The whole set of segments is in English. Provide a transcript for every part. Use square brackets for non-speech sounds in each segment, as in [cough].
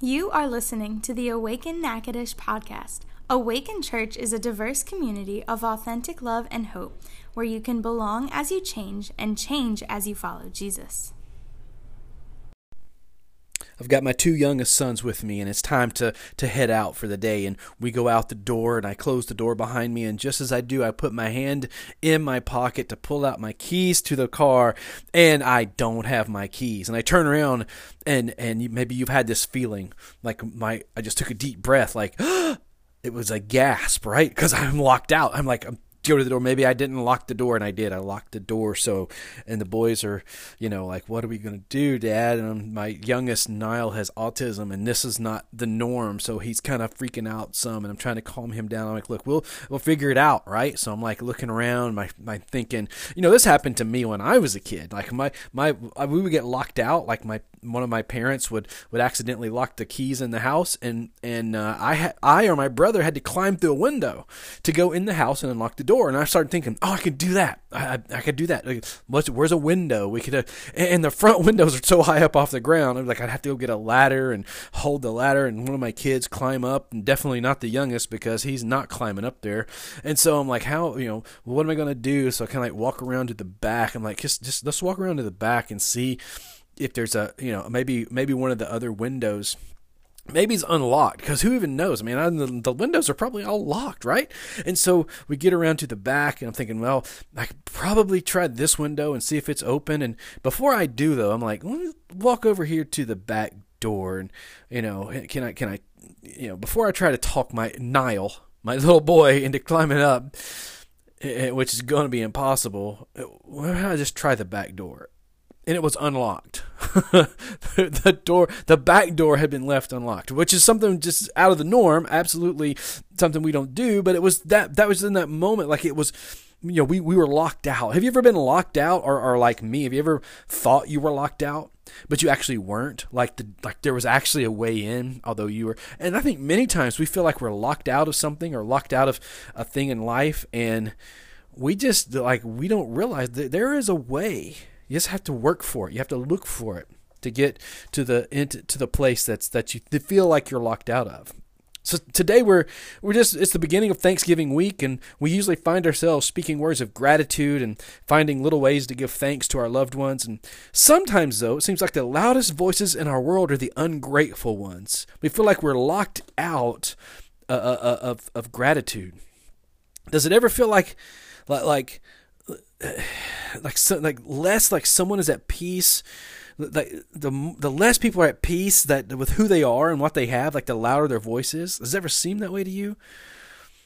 You are listening to the Awaken Natchitoches podcast. Awaken Church is a diverse community of authentic love and hope where you can belong as you change and change as you follow Jesus. I've got my two youngest sons with me, and it's time to, to head out for the day. And we go out the door, and I close the door behind me. And just as I do, I put my hand in my pocket to pull out my keys to the car, and I don't have my keys. And I turn around, and and maybe you've had this feeling like my I just took a deep breath, like [gasps] it was a gasp, right? Because I'm locked out. I'm like I'm go to the door. Maybe I didn't lock the door, and I did. I locked the door. So, and the boys are, you know, like, what are we gonna do, Dad? And my youngest Niall has autism, and this is not the norm. So he's kind of freaking out some, and I'm trying to calm him down. I'm like, look, we'll we'll figure it out, right? So I'm like looking around, my my thinking, you know, this happened to me when I was a kid. Like my my we would get locked out. Like my one of my parents would would accidentally lock the keys in the house, and and uh, I had I or my brother had to climb through a window to go in the house and unlock the door. And I started thinking, oh, I could do that. I, I could do that. Like, where's a window? We could, uh, and the front [laughs] windows are so high up off the ground. I'm like, I'd have to go get a ladder and hold the ladder, and one of my kids climb up, and definitely not the youngest because he's not climbing up there. And so I'm like, how, you know, what am I gonna do? So I kind of like walk around to the back. I'm like, just just let's walk around to the back and see if there's a you know maybe maybe one of the other windows maybe it's unlocked because who even knows? I mean I, the, the, windows are probably all locked right? And so we get around to the back and i'm thinking well i could probably try this window and see if it's open. And before i do though i'm like let me walk over here to the back door and you know can i can i you know before i try to talk my Nile, my little boy into climbing up eh, eh, which is going to be impossible why don't i just try the back door and it was unlocked. [laughs] the door, the back door had been left unlocked, which is something just out of the norm. Absolutely something we don't do, but it was that that was in that moment, like it was. You know, we, we were locked out. Have you ever been locked out, or, or like me? Have you ever thought you were locked out, but you actually weren't? Like the like there was actually a way in, although you were. And I think many times we feel like we're locked out of something or locked out of a thing in life, and we just like we don't realize that there is a way you just have to work for it. You have to look for it to get to the into, to the place that's that you feel like you're locked out of. So today we're we're just it's the beginning of Thanksgiving week and we usually find ourselves speaking words of gratitude and finding little ways to give thanks to our loved ones and sometimes though it seems like the loudest voices in our world are the ungrateful ones. We feel like we're locked out uh, uh, uh of of gratitude. Does it ever feel like like [sighs] like so, like less like someone is at peace like the the less people are at peace that with who they are and what they have like the louder their voice is. Does it ever seem that way to you?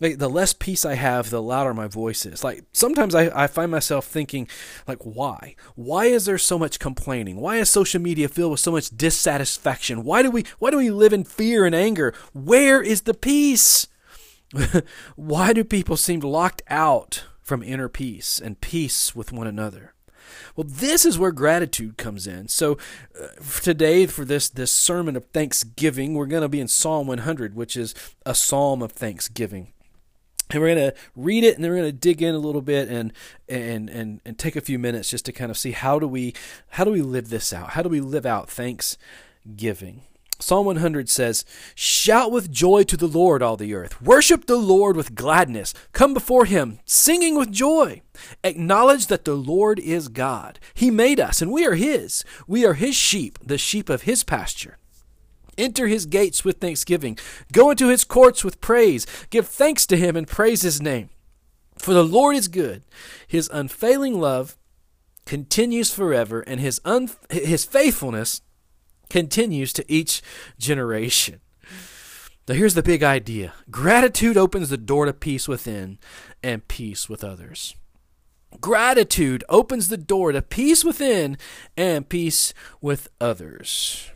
Like the less peace i have the louder my voice is. Like sometimes I, I find myself thinking like why? Why is there so much complaining? Why is social media filled with so much dissatisfaction? Why do we why do we live in fear and anger? Where is the peace? [laughs] Why do people seem locked out from inner peace and peace with one another. Well, this is where gratitude comes in. So, uh, for today, for this this sermon of thanksgiving, we're going to be in Psalm 100, which is a psalm of thanksgiving. And we're going to read it, and then we're going to dig in a little bit and and and and take a few minutes just to kind of see how do we how do we live this out? How do we live out thanksgiving? Psalm 100 says, Shout with joy to the Lord, all the earth. Worship the Lord with gladness. Come before him, singing with joy. Acknowledge that the Lord is God. He made us, and we are his. We are his sheep, the sheep of his pasture. Enter his gates with thanksgiving. Go into his courts with praise. Give thanks to him and praise his name. For the Lord is good. His unfailing love continues forever, and his, un- his faithfulness continues to each generation. Now, here's the big idea gratitude opens the door to peace within and peace with others. Gratitude opens the door to peace within and peace with others.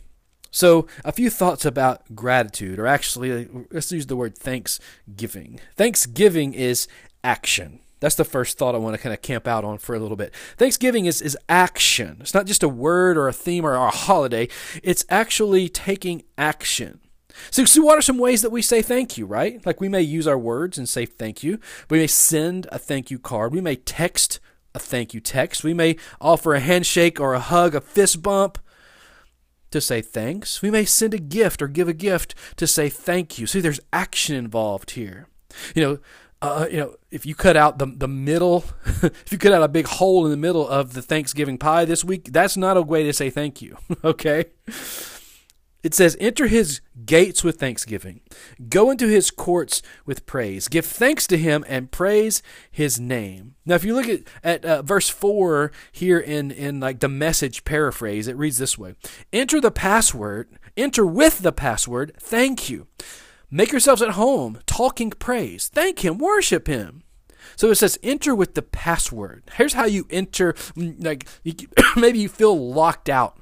So, a few thoughts about gratitude, or actually, let's use the word thanksgiving. Thanksgiving is action. That's the first thought I want to kind of camp out on for a little bit. Thanksgiving is, is action. It's not just a word or a theme or a holiday. It's actually taking action. So, so what are some ways that we say thank you, right? Like we may use our words and say thank you. We may send a thank you card. We may text a thank you text. We may offer a handshake or a hug, a fist bump. to say thanks. We may send a gift or give a gift to say thank you. See, there's action involved here. You know, uh, you know, if you cut out the the middle, [laughs] if you cut out a big hole in the middle of the Thanksgiving pie this week, that's not a way to say thank you. [laughs] okay. It says, Enter his gates with thanksgiving, go into his courts with praise, give thanks to him and praise his name. Now, if you look at, at uh, verse 4 here in, in like the message paraphrase, it reads this way Enter the password, enter with the password, thank you. Make yourselves at home, talking praise. Thank him, worship him. So it says enter with the password. Here's how you enter. Like [coughs] maybe you feel locked out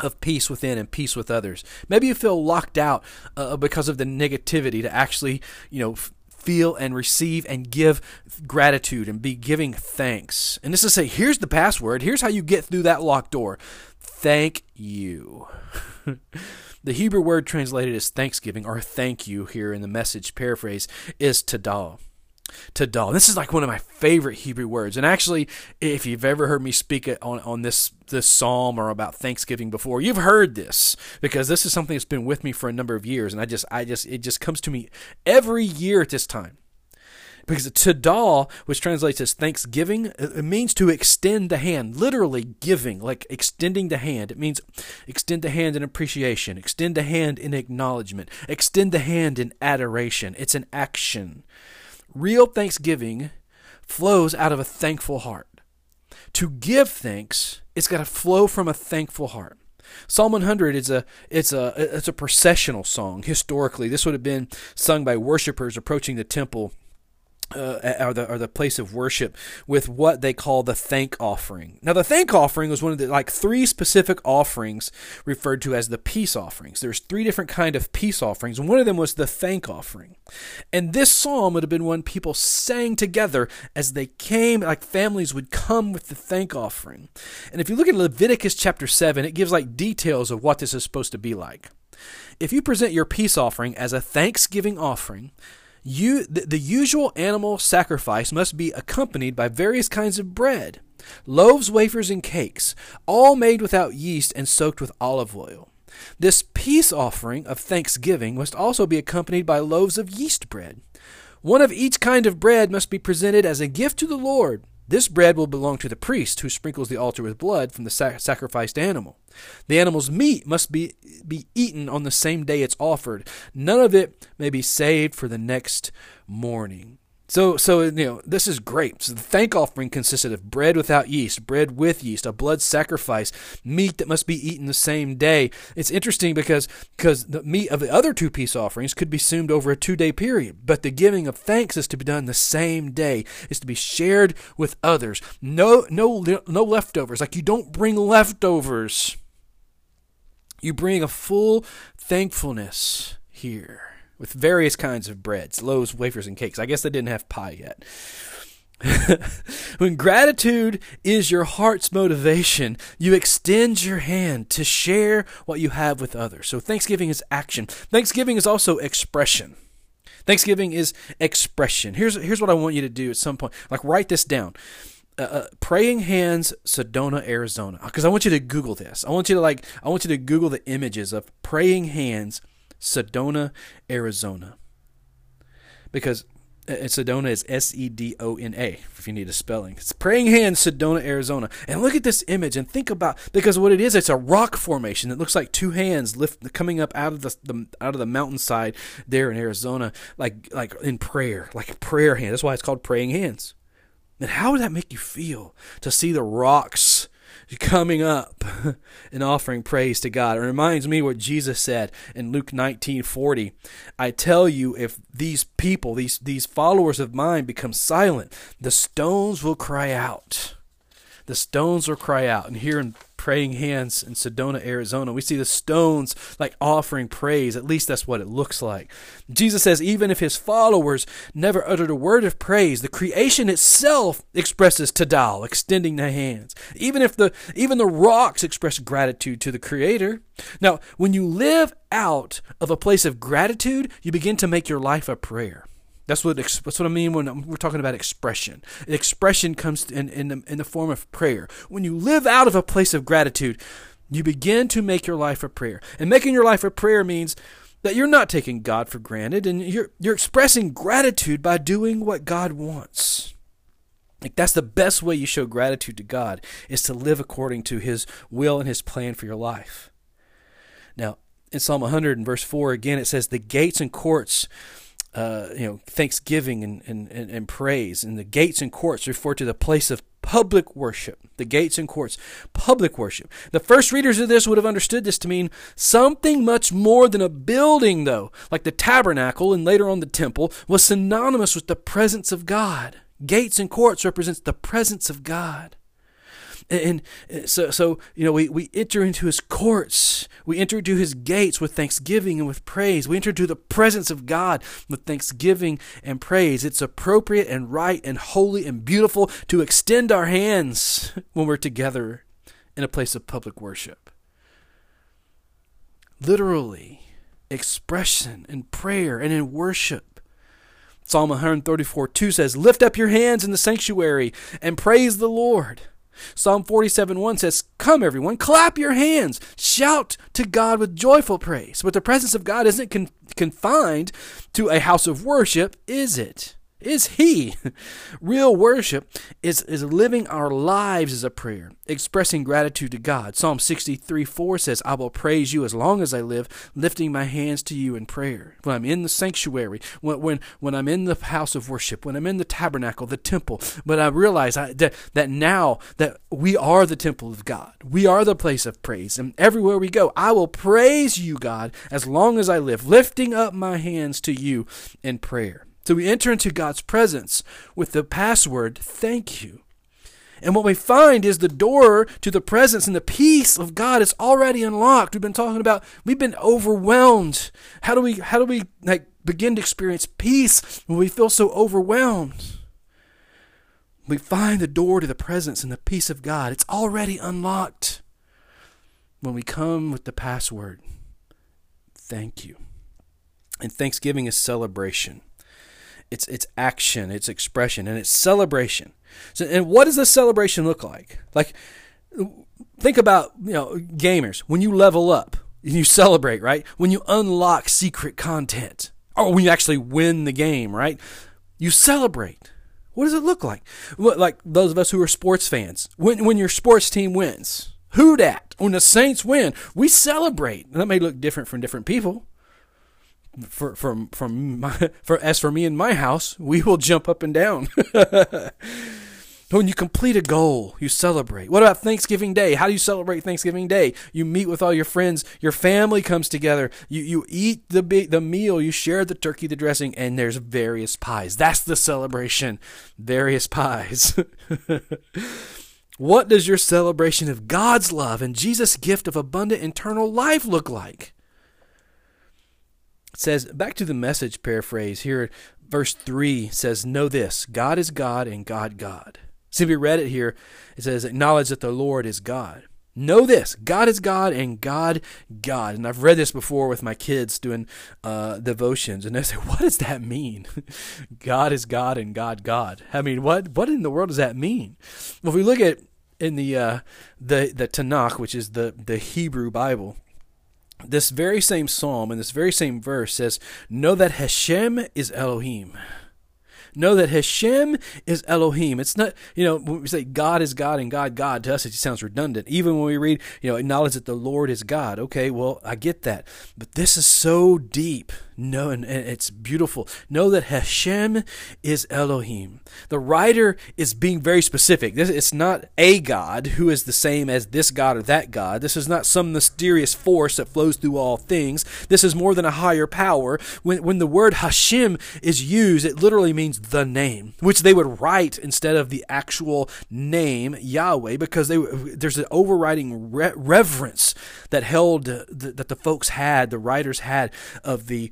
of peace within and peace with others. Maybe you feel locked out uh, because of the negativity to actually, you know, feel and receive and give gratitude and be giving thanks. And this is say, here's the password. Here's how you get through that locked door. Thank you. [laughs] the Hebrew word translated as thanksgiving or thank you here in the message paraphrase is todah to This is like one of my favorite Hebrew words. And actually, if you've ever heard me speak on, on this, this psalm or about Thanksgiving before, you've heard this because this is something that's been with me for a number of years. And I just, I just, it just comes to me every year at this time. Because Todah, which translates as thanksgiving, it means to extend the hand, literally giving, like extending the hand. It means extend the hand in appreciation, extend the hand in acknowledgement, extend the hand in adoration. It's an action. Real thanksgiving flows out of a thankful heart. To give thanks, it's got to flow from a thankful heart. Psalm 100 is a it's a it's a processional song. Historically, this would have been sung by worshipers approaching the temple uh, or the or the place of worship with what they call the thank offering. Now, the thank offering was one of the like three specific offerings referred to as the peace offerings. There's three different kind of peace offerings, and one of them was the thank offering. And this psalm would have been one people sang together as they came, like families would come with the thank offering. And if you look at Leviticus chapter seven, it gives like details of what this is supposed to be like. If you present your peace offering as a thanksgiving offering you, the, the usual animal sacrifice must be accompanied by various kinds of bread, loaves, wafers, and cakes, all made without yeast and soaked with olive oil. This peace offering of thanksgiving must also be accompanied by loaves of yeast bread. One of each kind of bread must be presented as a gift to the Lord. This bread will belong to the priest who sprinkles the altar with blood from the sac- sacrificed animal. The animal's meat must be, be eaten on the same day it's offered. None of it may be saved for the next morning. So, so you know, this is great. So the thank offering consisted of bread without yeast, bread with yeast, a blood sacrifice, meat that must be eaten the same day. It's interesting because because the meat of the other two peace offerings could be consumed over a two day period, but the giving of thanks is to be done the same day. Is to be shared with others. No, no, no leftovers. Like you don't bring leftovers. You bring a full thankfulness here with various kinds of breads, loaves, wafers, and cakes. I guess they didn't have pie yet. [laughs] when gratitude is your heart's motivation, you extend your hand to share what you have with others. So, Thanksgiving is action. Thanksgiving is also expression. Thanksgiving is expression. Here's, here's what I want you to do at some point. Like, write this down. Uh, uh, praying hands sedona arizona because i want you to google this i want you to like i want you to google the images of praying hands Sedona, Arizona. Because uh, Sedona is S E D O N A, if you need a spelling. It's Praying Hands, Sedona, Arizona. And look at this image and think about because what it is, it's a rock formation that looks like two hands lift coming up out of the, the out of the mountainside there in Arizona, like like in prayer, like prayer hand. That's why it's called Praying Hands. And how would that make you feel to see the rocks coming up and offering praise to God. It reminds me what Jesus said in Luke 19:40. I tell you if these people, these these followers of mine become silent, the stones will cry out. The stones will cry out. And here in praying hands in Sedona, Arizona. We see the stones like offering praise. At least that's what it looks like. Jesus says, even if his followers never uttered a word of praise, the creation itself expresses todah, extending the hands. Even if the even the rocks express gratitude to the Creator. Now, when you live out of a place of gratitude, you begin to make your life a prayer. That's what that's what I mean when we're talking about expression. Expression comes in in the, in the form of prayer. When you live out of a place of gratitude, You begin to make your life a prayer. And making your life a prayer means that you're not taking God for granted and you're you're expressing gratitude by doing what God wants. Like that's the best way you show gratitude to God is to live according to his will and his plan for your life. Now, in Psalm 100 and verse 4 again it says the gates and courts uh, you know, thanksgiving and, and, and, and praise. And the gates and courts refer to the place of public worship. The gates and courts, public worship. The first readers of this would have understood this to mean something much more than a building, though, like the tabernacle and later on the temple, was synonymous with the presence of God. Gates and courts represents the presence of God. And, uh, so, so you know, we, we enter into his courts. We enter into his gates with thanksgiving and with praise. We enter into the presence of God with thanksgiving and praise. It's appropriate and right and holy and beautiful to extend our hands [laughs] when we're together in a place of public worship. Literally, expression and prayer and in worship. Psalm 134 2 says, Lift up your hands in the sanctuary and praise the Lord. Psalm 47 1 says, Come, everyone, clap your hands, shout to God with joyful praise. But the presence of God isn't con- confined to a house of worship, is it? Is He. [laughs] Real worship is, is living our lives as a prayer, expressing gratitude to God. Psalm 63 4 says, I will praise you as long as I live, lifting my hands to you in prayer. When I'm in the sanctuary, when, when, when I'm in the house of worship, when I'm in the tabernacle, the temple, but I realize I, that, that now that we are the temple of God, we are the place of praise, and everywhere we go, I will praise you, God, as long as I live, lifting up my hands to you in prayer. So we enter into God's presence with the password, thank you. And what we find is the door to the presence and the peace of God is already unlocked. We've been talking about we've been overwhelmed. How do we how do we like begin to experience peace when we feel so overwhelmed? We find the door to the presence and the peace of God. It's already unlocked when we come with the password. Thank you. And Thanksgiving is celebration it's it's action, it's expression, and it's celebration. So, and what does the celebration look like? Like, think about you know gamers when you level up, and you celebrate, right? When you unlock secret content, or when you actually win the game, right? You celebrate. What does it look like? Like those of us who are sports fans, when when your sports team wins, who dat? When the Saints win, we celebrate. And that may look different from different people for from from my [laughs] for as for me and my house, we will jump up and down. [laughs] when you complete a goal, you celebrate. What about Thanksgiving Day? How do you celebrate Thanksgiving Day? You meet with all your friends, your family comes together. You you eat the the meal, you share the turkey, the dressing, and there's various pies. That's the celebration. Various pies. [laughs] what does your celebration of God's love and Jesus' gift of abundant eternal life look like? Says, back to the message paraphrase here, verse 3 says, Know this God is God and God God. See, if we read it here. It says, Acknowledge that the Lord is God. Know this God is God and God God. And I've read this before with my kids doing uh, devotions, and they say, [laughs] What does that mean? [laughs] God is God and God God. I mean, what, what in the world does that mean? Well, if we look at in the uh, the the Tanakh, which is the the Hebrew Bible, this very same psalm and this very same verse says, Know that Hashem is Elohim. Know that Hashem is Elohim. It's not, you know, when we say God is God and God God, to us it sounds redundant. Even when we read, you know, acknowledge that the Lord is God. Okay, well, I get that. But this is so deep know, and it's beautiful. Know that Hashem is Elohim. The writer is being very specific. It's not a God who is the same as this God or that God. This is not some mysterious force that flows through all things. This is more than a higher power. When, when the word Hashem is used, it literally means the name, which they would write instead of the actual name Yahweh, because they, there's an overriding re- reverence that held uh, that the folks had, the writers had of the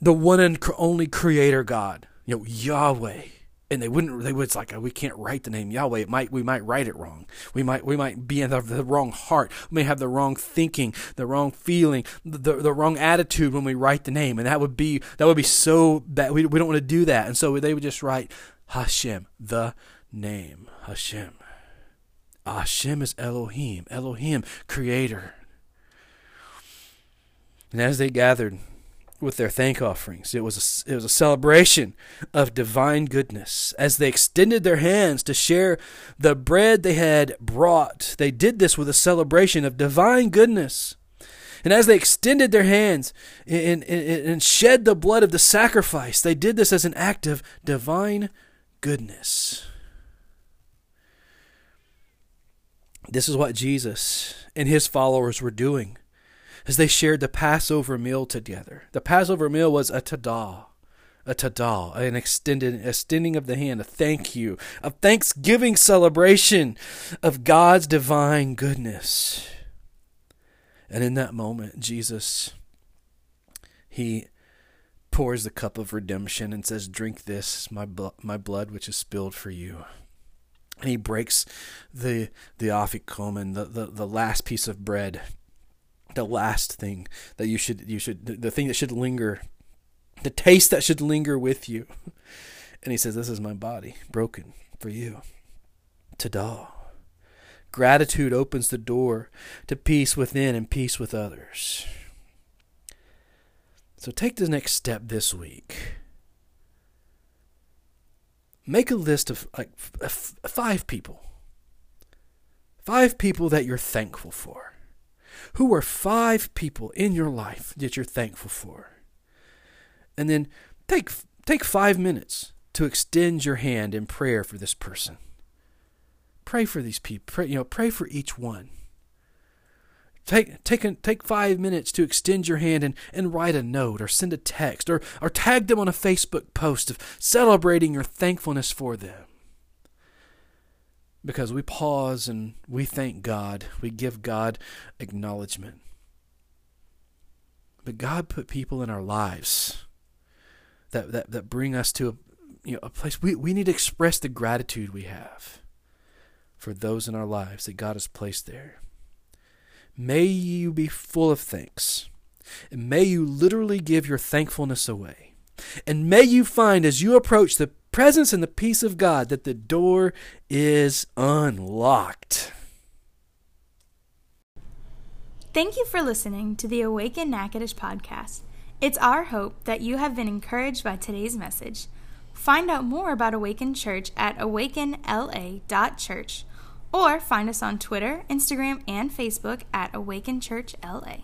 the one and only creator God, you know, Yahweh. And they wouldn't. They would. It's like we can't write the name Yahweh. It might. We might write it wrong. We might. We might be in the, the wrong heart. We may have the wrong thinking, the wrong feeling, the, the wrong attitude when we write the name. And that would be. That would be so bad. We, we don't want to do that. And so they would just write Hashem, the name Hashem. Hashem is Elohim, Elohim, creator. And as they gathered with their thank offerings, it was a, it was a celebration of divine goodness. As they extended their hands to share the bread they had brought, they did this with a celebration of divine goodness. And as they extended their hands and, and, and shed the blood of the sacrifice, they did this as an act of divine goodness. This is what Jesus and his followers were doing as they shared the Passover meal together. The Passover meal was a todah, a todah, an extended extending of the hand, a thank you, a thanksgiving celebration of God's divine goodness. And in that moment, Jesus he pours the cup of redemption and says, "Drink this, my blo- my blood which is spilled for you." and he breaks the the afikomen, the, the the last piece of bread, the last thing that you should you should the thing that should linger, the taste that should linger with you. [laughs] And he says, "This is my body broken for you." Tada. Gratitude opens the door to peace within and peace with others. So take the next step this week make a list of like f- five people. Five people that you're thankful for. Who are five people in your life that you're thankful for? And then take take 5 minutes to extend your hand in prayer for this person. Pray for these people. Pray, you know, pray for each one. Take take take five minutes to extend your hand and, and write a note or send a text or, or tag them on a Facebook post of celebrating your thankfulness for them. Because we pause and we thank God. We give God acknowledgement. But God put people in our lives that, that, that bring us to a, you know, a place we, we need to express the gratitude we have for those in our lives that God has placed there. May you be full of thanks. And may you literally give your thankfulness away. And may you find as you approach the presence and the peace of God that the door is unlocked. Thank you for listening to the Awaken Natchitoches podcast. It's our hope that you have been encouraged by today's message. Find out more about Awaken Church at awakenla.church or find us on Twitter, Instagram, and Facebook at Awaken Church LA.